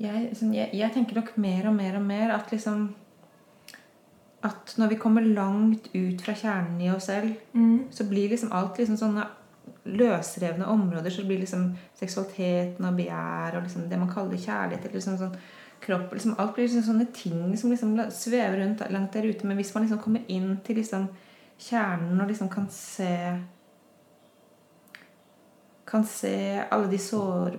jeg, sånn, jeg, jeg tenker nok mer og mer og mer at liksom At når vi kommer langt ut fra kjernen i oss selv, så blir liksom alt liksom sånne løsrevne områder. Så blir liksom seksualiteten og begjær og liksom det man kaller kjærlighet eller liksom sånn kropp liksom, Alt blir liksom sånne ting som liksom svever rundt langt der ute. Men hvis man liksom kommer inn til liksom kjernen og liksom kan se Kan se alle de sår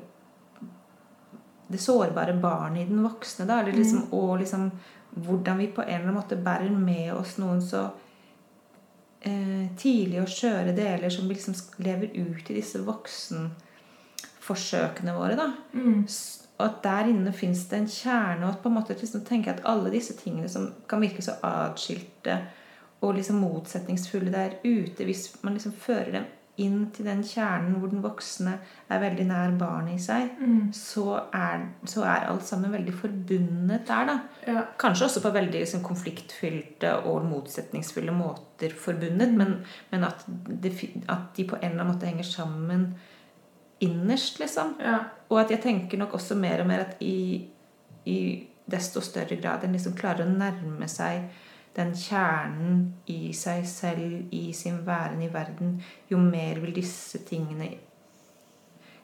det sårbare barnet i den voksne. Da, eller liksom, Og liksom hvordan vi på en eller annen måte bærer med oss noen så eh, tidlige og skjøre deler som liksom lever ut i disse voksenforsøkene våre. da. Mm. Og at der inne fins det en kjerne. Og at på en måte liksom tenke at alle disse tingene som kan virke så atskilte og liksom motsetningsfulle der ute, hvis man liksom fører dem inn til den kjernen hvor den voksne er veldig nær barnet i seg, så, er, så er alt sammen veldig forbundet der. da. Ja. Kanskje også på veldig liksom, konfliktfylte og motsetningsfulle måter forbundet, men, men at, det, at de på en eller annen måte henger sammen innerst, liksom. ja. Og at jeg tenker nok også mer og mer at i, i desto større grad en liksom klarer å nærme seg den kjernen i seg selv, i sin væren i verden, jo mer vil disse tingene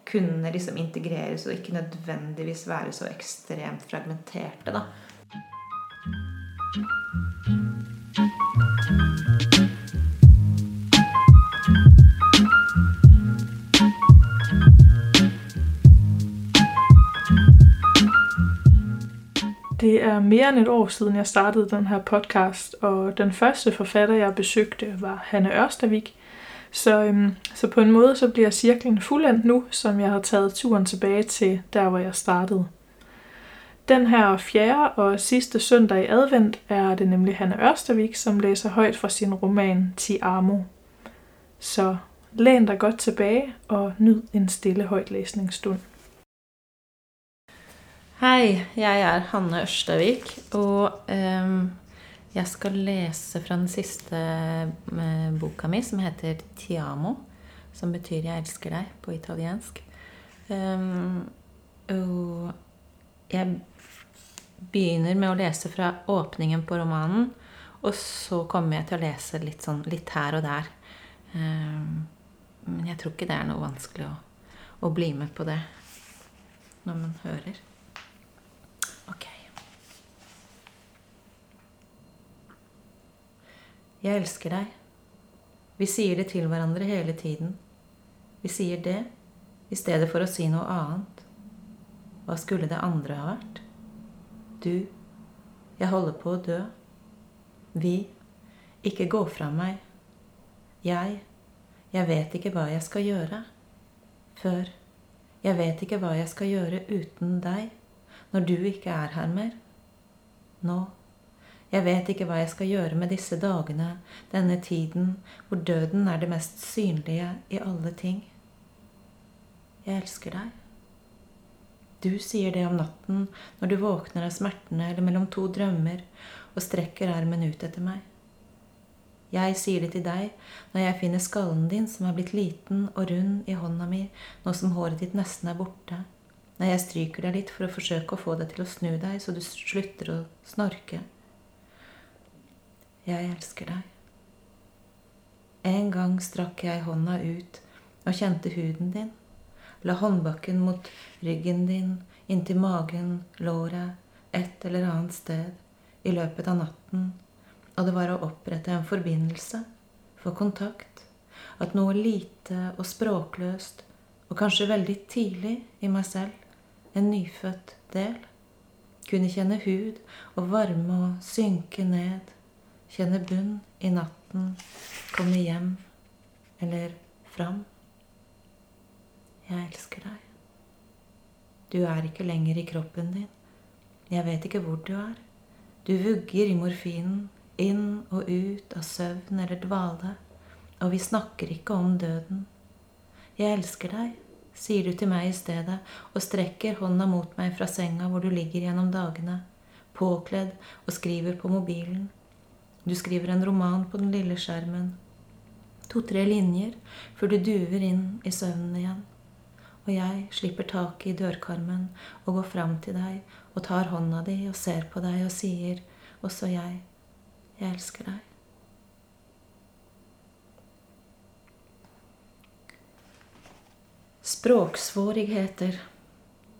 kunne liksom integreres og ikke nødvendigvis være så ekstremt fragmenterte. da. Det er mere end et år siden, jeg startede den her podcast, og den første forfatter, jeg besøgte, var Hanne Ørstavik. Så, øhm, så på en måde så bliver cirklen fuldendt nu, som jeg har taget turen tilbage til der, hvor jeg startede. Den her fjerde og sidste søndag i advent er det nemlig Hanne Ørstavik, som læser højt fra sin roman Ti Amo. Så læn dig godt tilbage og nyd en stille højtlæsningsstund. Hei, jeg er Hanne Ørstavik, og um, jeg skal lese fra den siste eh, boka mi, som heter 'Tiamo', som betyr 'jeg elsker deg' på italiensk. Um, og jeg begynner med å lese fra åpningen på romanen, og så kommer jeg til å lese litt, sånn, litt her og der. Um, men jeg tror ikke det er noe vanskelig å, å bli med på det når man hører. Jeg elsker deg. Vi sier det til hverandre hele tiden. Vi sier det i stedet for å si noe annet. Hva skulle det andre ha vært? Du. Jeg holder på å dø. Vi. Ikke gå fra meg. Jeg. Jeg vet ikke hva jeg skal gjøre. Før. Jeg vet ikke hva jeg skal gjøre uten deg når du ikke er her mer. Nå. Jeg vet ikke hva jeg skal gjøre med disse dagene, denne tiden hvor døden er det mest synlige i alle ting. Jeg elsker deg. Du sier det om natten når du våkner av smertene eller mellom to drømmer og strekker armen ut etter meg. Jeg sier det til deg når jeg finner skallen din som er blitt liten og rund i hånda mi nå som håret ditt nesten er borte, når jeg stryker deg litt for å forsøke å få deg til å snu deg så du slutter å snorke. Jeg elsker deg. En gang strakk jeg hånda ut og kjente huden din, la håndbakken mot ryggen din, inntil magen, låret, et eller annet sted i løpet av natten, og det var å opprette en forbindelse, få kontakt, at noe lite og språkløst, og kanskje veldig tidlig i meg selv, en nyfødt del, kunne kjenne hud og varme og synke ned, kjenne bunn i natten, komme hjem eller fram. Jeg elsker deg. Du er ikke lenger i kroppen din. Jeg vet ikke hvor du er. Du vugger i morfinen, inn og ut av søvn eller dvale, og vi snakker ikke om døden. Jeg elsker deg, sier du til meg i stedet og strekker hånda mot meg fra senga hvor du ligger gjennom dagene, påkledd og skriver på mobilen. Du skriver en roman på den lille skjermen. To-tre linjer før du duver inn i søvnen igjen. og jeg slipper taket i dørkarmen og går fram til deg og tar hånda di og ser på deg og sier, også jeg, jeg elsker deg. Språksvårigheter,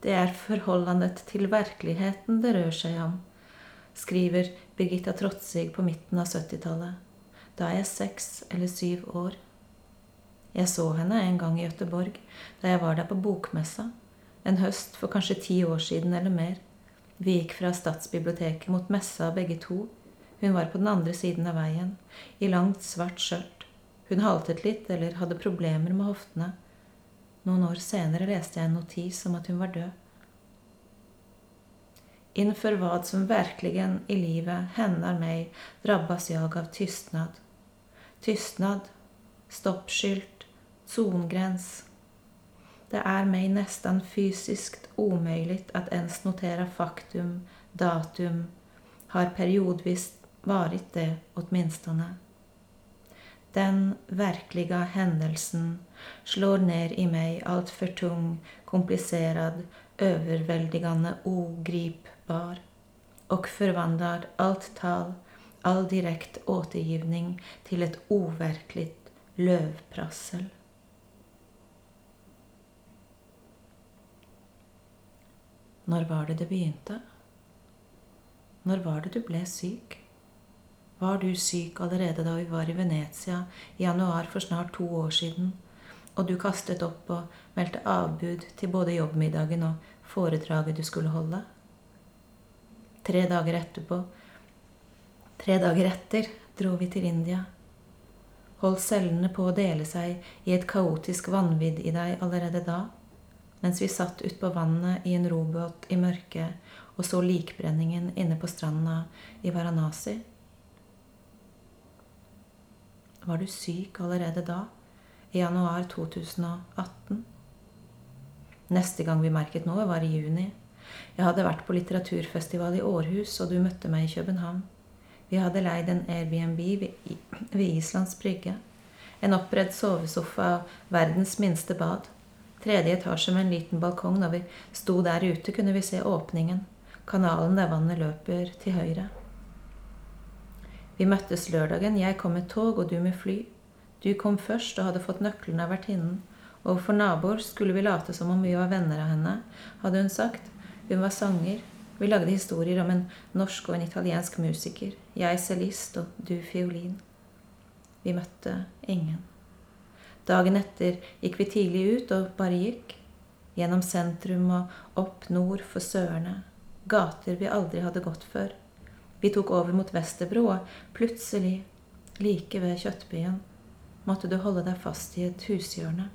det er forholdet til virkeligheten det rør seg om, skriver Birgitta Trotsig på midten av 70-tallet. Da er jeg seks eller syv år. Jeg så henne en gang i Gøteborg, da jeg var der på bokmessa. En høst for kanskje ti år siden eller mer. Vi gikk fra Statsbiblioteket mot messa begge to. Hun var på den andre siden av veien, i langt, svart skjørt. Hun haltet litt eller hadde problemer med hoftene. Noen år senere leste jeg en notis om at hun var død. Inför vad som verkligen i livet händer mig drabbas jag av tystnad. Tystnad, stoppskylt, zongräns. Det är mig nästan fysiskt omöjligt att ens notera faktum, datum, har periodvis varit det åtminstone. Den verkliga händelsen slår ner i mig alltför tung, komplicerad, överväldigande, ogripbar och förvandlar allt tal, all direkt återgivning till ett overkligt lövprassel. Når var det det begynte? Når var det du ble syk? Var du syk allerede da vi var i Venezia i januar for snart to år siden, og du kastet opp og meldte avbud til både jobbmiddagen og foredraget du skulle holde? Tre dager etterpå Tre dager etter dro vi til India. Holdt cellene på å dele seg i et kaotisk vanvidd i deg allerede da? mens vi satt utpå vannet i en robåt i mørket og så likbrenningen inne på stranda i Varanasi? Var du syk allerede da, i januar 2018? Neste gang vi merket noe, var i juni. Jeg hadde vært på litteraturfestival i Århus, og du møtte meg i København. Vi hadde leid en Airbnb ved Islands Brygge. En oppredd sovesofa og verdens minste bad. Tredje etasje med en liten balkong. Da vi sto der ute, kunne vi se åpningen. Kanalen der vannet løper til høyre. Vi møttes lørdagen. Jeg kom med tog, og du med fly. Du kom først og hadde fått nøklene av vertinnen. Overfor naboer skulle vi late som om vi var venner av henne, hadde hun sagt. Hun var sanger. Vi lagde historier om en norsk og en italiensk musiker. Jeg cellist og du fiolin. Vi møtte ingen. Dagen etter gikk vi tidlig ut og bare gikk. Gjennom sentrum og opp nord for Sørene. Gater vi aldri hadde gått før. Vi tok over mot Vesterbro, og plutselig, like ved Kjøttbyen, måtte du holde deg fast i et hushjørne.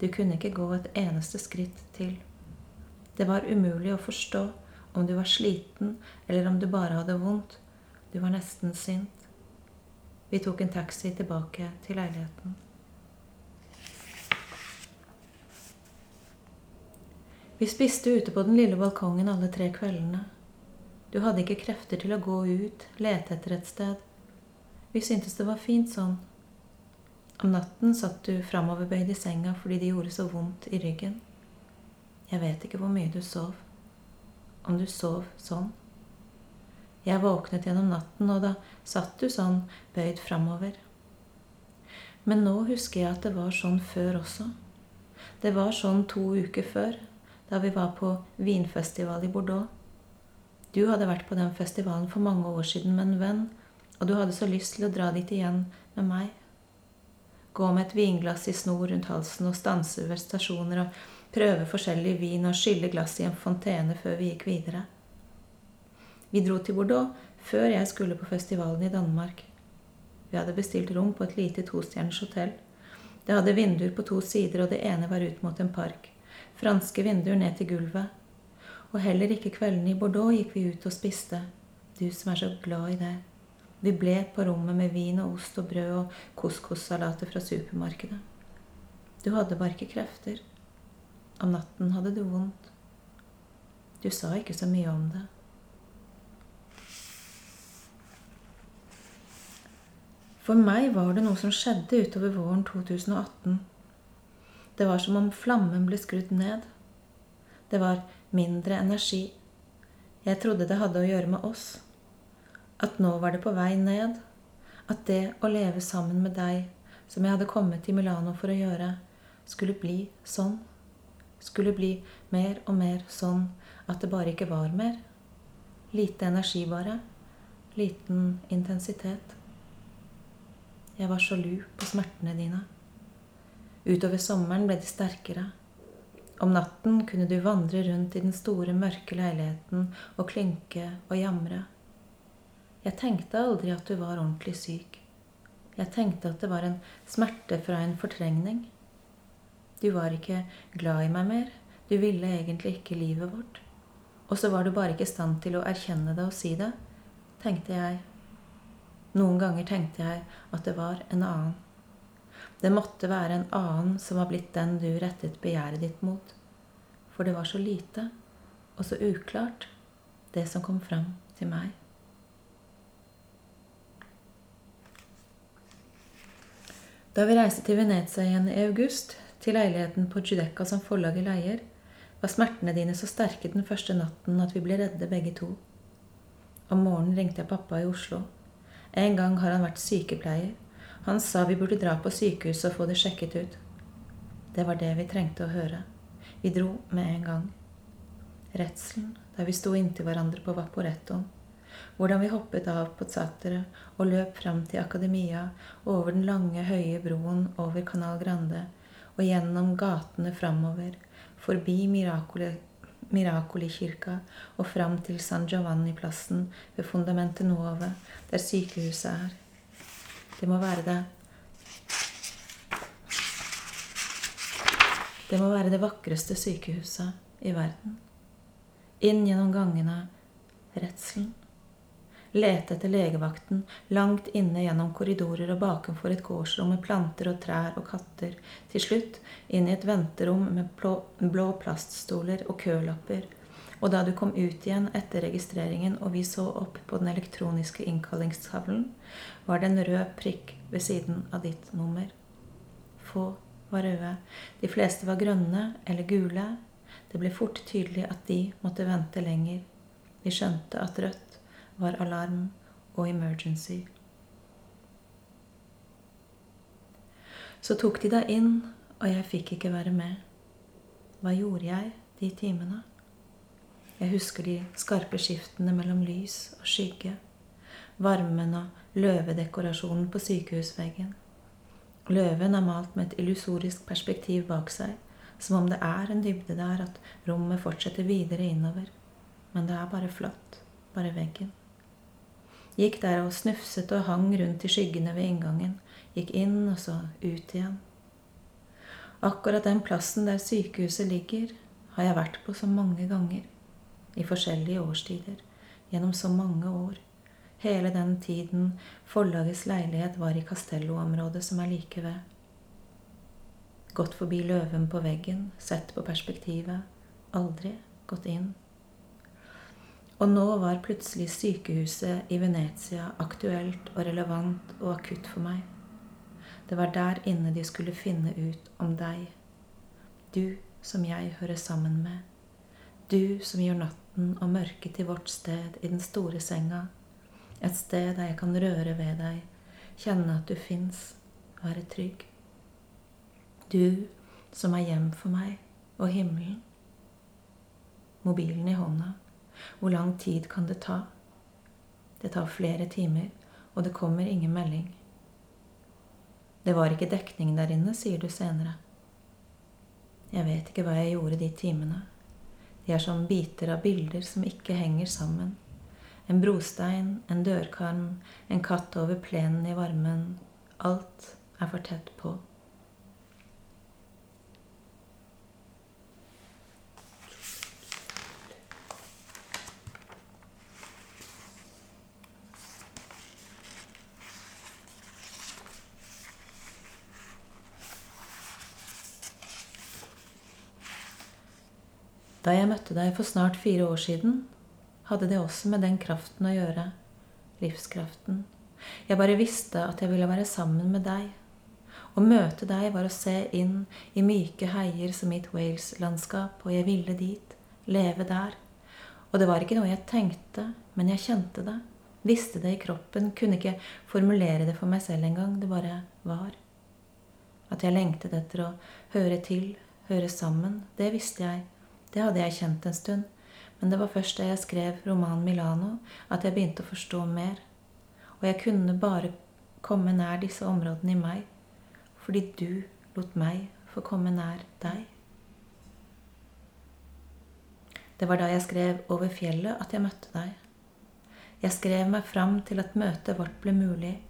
Du kunne ikke gå et eneste skritt til. Det var umulig å forstå om du var sliten, eller om du bare hadde vondt. Du var nesten sint. Vi tok en taxi tilbake til leiligheten. Vi spiste ute på den lille balkongen alle tre kveldene. Du hadde ikke krefter til å gå ut, lete etter et sted. Vi syntes det var fint sånn. Om natten satt du framoverbøyd i senga fordi det gjorde så vondt i ryggen. Jeg vet ikke hvor mye du sov. Om du sov sånn. Jeg våknet gjennom natten, og da satt du sånn, bøyd framover. Men nå husker jeg at det var sånn før også. Det var sånn to uker før, da vi var på vinfestival i Bordeaux. Du hadde vært på den festivalen for mange år siden med en venn, og du hadde så lyst til å dra dit igjen med meg. Gå med et vinglass i snor rundt halsen og stanse ved stasjoner og prøve forskjellig vin og skylle glass i en fontene før vi gikk videre. Vi dro til Bordeaux før jeg skulle på festivalen i Danmark. Vi hadde bestilt rom på et lite tostjerners hotell. Det hadde vinduer på to sider, og det ene var ut mot en park franske vinduer ned til gulvet. Og heller ikke kveldene i Bordeaux gikk vi ut og spiste, du som er så glad i det. Vi ble på rommet med vin og ost og brød og couscous-salater fra supermarkedet. Du hadde bare ikke krefter. Om natten hadde du vondt. Du sa ikke så mye om det. For meg var det noe som skjedde utover våren 2018. Det var som om flammen ble skrudd ned. Det var mindre energi. Jeg trodde det hadde å gjøre med oss. At nå var det på vei ned. At det å leve sammen med deg, som jeg hadde kommet til Milano for å gjøre, skulle bli sånn. Skulle bli mer og mer sånn at det bare ikke var mer. Lite energi, bare. Liten intensitet. Jeg var sjalu på smertene dine. Utover sommeren ble de sterkere. Om natten kunne du vandre rundt i den store, mørke leiligheten og klynke og jamre. Jeg tenkte aldri at du var ordentlig syk. Jeg tenkte at det var en smerte fra en fortrengning. Du var ikke glad i meg mer. Du ville egentlig ikke livet vårt. Og så var du bare ikke i stand til å erkjenne det og si det, tenkte jeg. Noen ganger tenkte jeg at det var en annen. Det måtte være en annen som var blitt den du rettet begjæret ditt mot. For det var så lite og så uklart, det som kom fram til meg. Da vi reiste til Venezia igjen i august, til leiligheten på Giudecca som forlaget leier, var smertene dine så sterke den første natten at vi ble redde begge to. Om morgenen ringte jeg pappa i Oslo. En gang har han vært sykepleier, han sa vi burde dra på sykehuset og få det sjekket ut. Det var det vi trengte å høre. Vi dro med en gang. Redselen da vi sto inntil hverandre på Vaporettoen. Hvordan vi hoppet av på Zattere og løp fram til akademia, over den lange, høye broen over Canal Grande og gjennom gatene framover, forbi Miracoli-kirka og fram til San Giovanni-plassen ved Fundamentet Nuove, der sykehuset er. Det må være det Det må være det vakreste sykehuset i verden. Inn gjennom gangene redselen. Lete etter legevakten langt inne gjennom korridorer og bakenfor et gårdsrom med planter og trær og katter. Til slutt inn i et venterom med blå, plaststoler og kølapper og da du kom ut igjen etter registreringen og vi så opp på den elektroniske innkallingstavlen, var det en rød prikk ved siden av ditt nummer. Få var røde. De fleste var grønne eller gule. Det ble fort tydelig at de måtte vente lenger. Vi skjønte at rødt var alarm og emergency. Så tok de deg inn, og jeg fikk ikke være med. Hva gjorde jeg de timene? Jeg husker de skarpe skiftene mellom lys og skygge, varmen og løvedekorasjonen på sykehusveggen. Løven er malt med et illusorisk perspektiv bak seg, som om det er en dybde der, at rommet fortsetter videre innover. Men det er bare flatt, bare veggen. Gikk der og snufset og hang rundt i skyggene ved inngangen. Gikk inn og så ut igjen. Akkurat den plassen der sykehuset ligger, har jeg vært på så mange ganger i forskjellige årstider gjennom så mange år. Hele den tiden forlagets leilighet var i Castello-området som er like ved. Gått forbi løven på veggen, sett på perspektivet. Aldri gått inn. Og nå var plutselig sykehuset i Venezia aktuelt og relevant og akutt for meg. Det var der inne de skulle finne ut om deg. Du som jeg hører sammen med. Du som gjør natten og mørket til vårt sted i den store senga. Et sted der jeg kan røre ved deg, kjenne at du fins, være trygg. Du som er hjem for meg og himmelen. Mobilen i hånda. Hvor lang tid kan det ta? Det tar flere timer, og det kommer ingen melding. Det var ikke dekning der inne, sier du senere. Jeg vet ikke hva jeg gjorde de timene. De er som biter av bilder som ikke henger sammen. En brostein, en dørkarm, en katt over plenen i varmen. Alt er for tett på. Da jeg møtte deg for snart fire år siden, hadde det også med den kraften å gjøre. Livskraften. Jeg bare visste at jeg ville være sammen med deg. Å møte deg var å se inn i myke heier som mitt Wales-landskap, og jeg ville dit, leve der. Og det var ikke noe jeg tenkte, men jeg kjente det. Visste det i kroppen, kunne ikke formulere det for meg selv engang. Det bare var. At jeg lengtet etter å høre til, høre sammen, det visste jeg. Det hadde jeg kjent en stund. Men det var først da jeg skrev romanen 'Milano', at jeg begynte å forstå mer. Og jeg kunne bare komme nær disse områdene i meg fordi du lot meg få komme nær deg. Det var da jeg skrev 'Over fjellet' at jeg møtte deg. Jeg skrev meg fram til at møtet vårt ble mulig.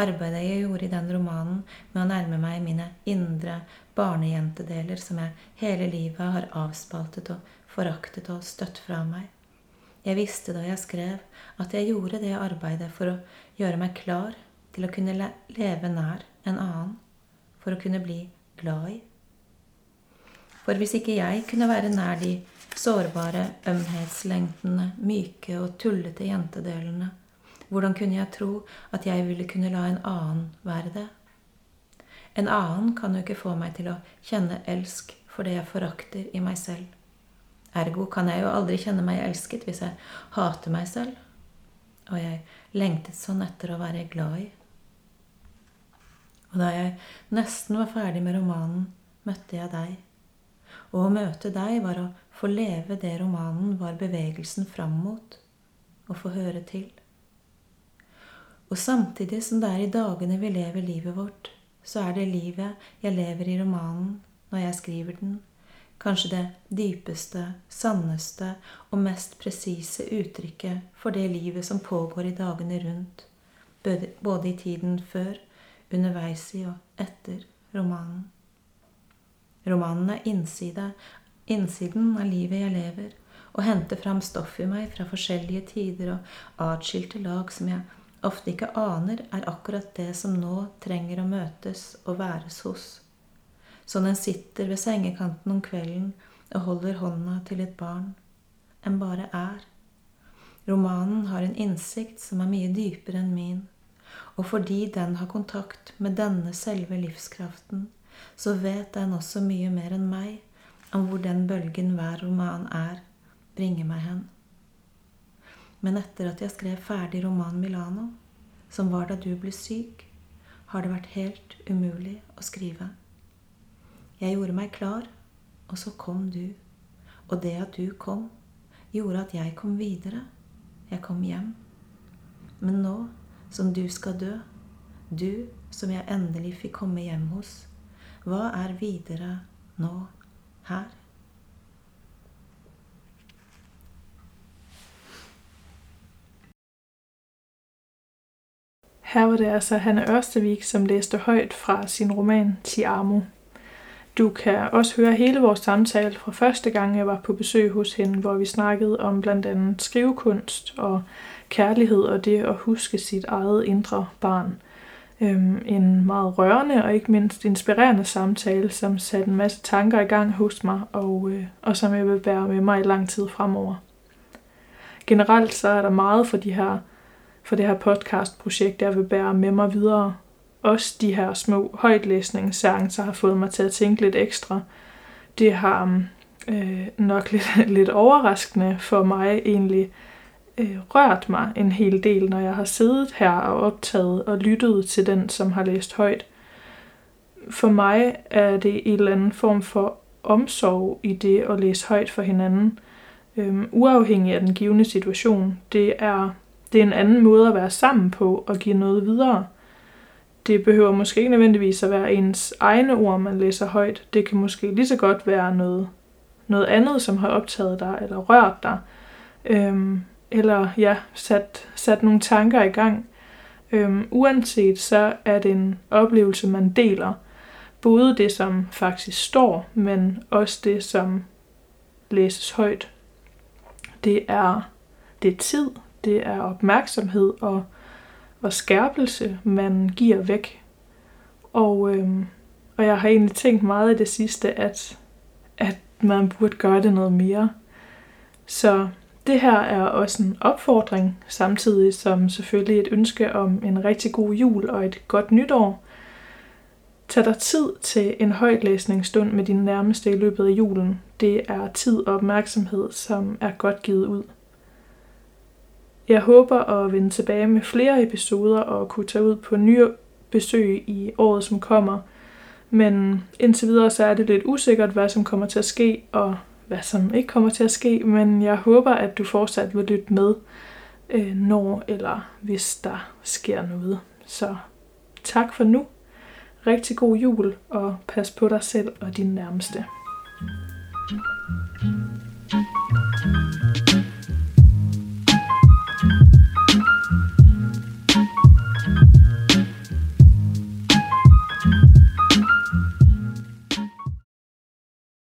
Arbeidet jeg gjorde i den romanen med å nærme meg mine indre barnejentedeler som jeg hele livet har avspaltet og foraktet og støtt fra meg. Jeg visste da jeg skrev, at jeg gjorde det arbeidet for å gjøre meg klar til å kunne leve nær en annen for å kunne bli glad i. For hvis ikke jeg kunne være nær de sårbare, ømhetslengtende, myke og tullete jentedelene, hvordan kunne jeg tro at jeg ville kunne la en annen være det? En annen kan jo ikke få meg til å kjenne elsk for det jeg forakter i meg selv. Ergo kan jeg jo aldri kjenne meg elsket hvis jeg hater meg selv. Og jeg lengtet sånn etter å være glad i. Og da jeg nesten var ferdig med romanen, møtte jeg deg. Og å møte deg var å få leve det romanen var bevegelsen fram mot, og få høre til. Og samtidig som det er i dagene vi lever livet vårt, så er det livet jeg lever i romanen når jeg skriver den, kanskje det dypeste, sanneste og mest presise uttrykket for det livet som pågår i dagene rundt, både i tiden før underveis i og etter romanen. Romanen er innside, innsiden av livet jeg lever, og henter fram stoff i meg fra forskjellige tider og atskilte lag som jeg ofte ikke aner er akkurat det som nå trenger å møtes og væres hos. Sånn en sitter ved sengekanten om kvelden og holder hånda til et barn. En bare er. Romanen har en innsikt som er mye dypere enn min. Og fordi den har kontakt med denne selve livskraften, så vet den også mye mer enn meg om hvor den bølgen hver roman er, bringer meg hen. Men etter at jeg skrev ferdig romanen 'Milano', som var da du ble syk, har det vært helt umulig å skrive. Jeg gjorde meg klar, og så kom du. Og det at du kom, gjorde at jeg kom videre. Jeg kom hjem. Men nå som du skal dø, du som jeg endelig fikk komme hjem hos, hva er videre nå, her? Her var det altså Hanne Ørstevik, som læste højt fra sin roman Ti Amo. Du kan også høre hele vores samtale fra første gang, jeg var på besøg hos hende, hvor vi snakkede om blandt andet skrivekunst og kærlighed og det at huske sit eget indre barn. Øhm, en meget rørende og ikke mindst inspirerende samtale, som satte en masse tanker i gang hos mig, og, øh, og som jeg vil bære med mig i lang tid fremover. Generelt så er der meget for, de her, for det her podcastprojekt, jeg vil bære med mig videre. Også de her små højtlæsningsseancer har fået mig til at tænke lidt ekstra. Det har øh, nok lidt, lidt overraskende for mig egentlig øh, rørt mig en hel del, når jeg har siddet her og optaget og lyttet til den, som har læst højt. For mig er det en eller anden form for omsorg i det at læse højt for hinanden, øhm, uafhængig af den givende situation. Det er, det er en anden måde at være sammen på og give noget videre. Det behøver måske ikke nødvendigvis at være ens egne ord, man læser højt. Det kan måske lige så godt være noget, noget andet, som har optaget dig eller rørt dig. Øhm, eller ja, sat, sat nogle tanker i gang. Øhm, uanset så er det en oplevelse, man deler. Både det, som faktisk står, men også det, som læses højt. Det er, det er tid, det er opmærksomhed og, og skærpelse, man giver væk. Og, øhm, og jeg har egentlig tænkt meget i det sidste, at, at man burde gøre det noget mere. Så det her er også en opfordring, samtidig som selvfølgelig et ønske om en rigtig god jul og et godt nytår Tag dig tid til en højtlæsningsstund med dine nærmeste i løbet af julen. Det er tid og opmærksomhed, som er godt givet ud. Jeg håber at vende tilbage med flere episoder og kunne tage ud på nye besøg i året, som kommer. Men indtil videre så er det lidt usikkert, hvad som kommer til at ske, og hvad som ikke kommer til at ske. Men jeg håber, at du fortsat vil lytte med, øh, når eller hvis der sker noget. Så tak for nu. Rigtig god jul, og pas på dig selv og dine nærmeste.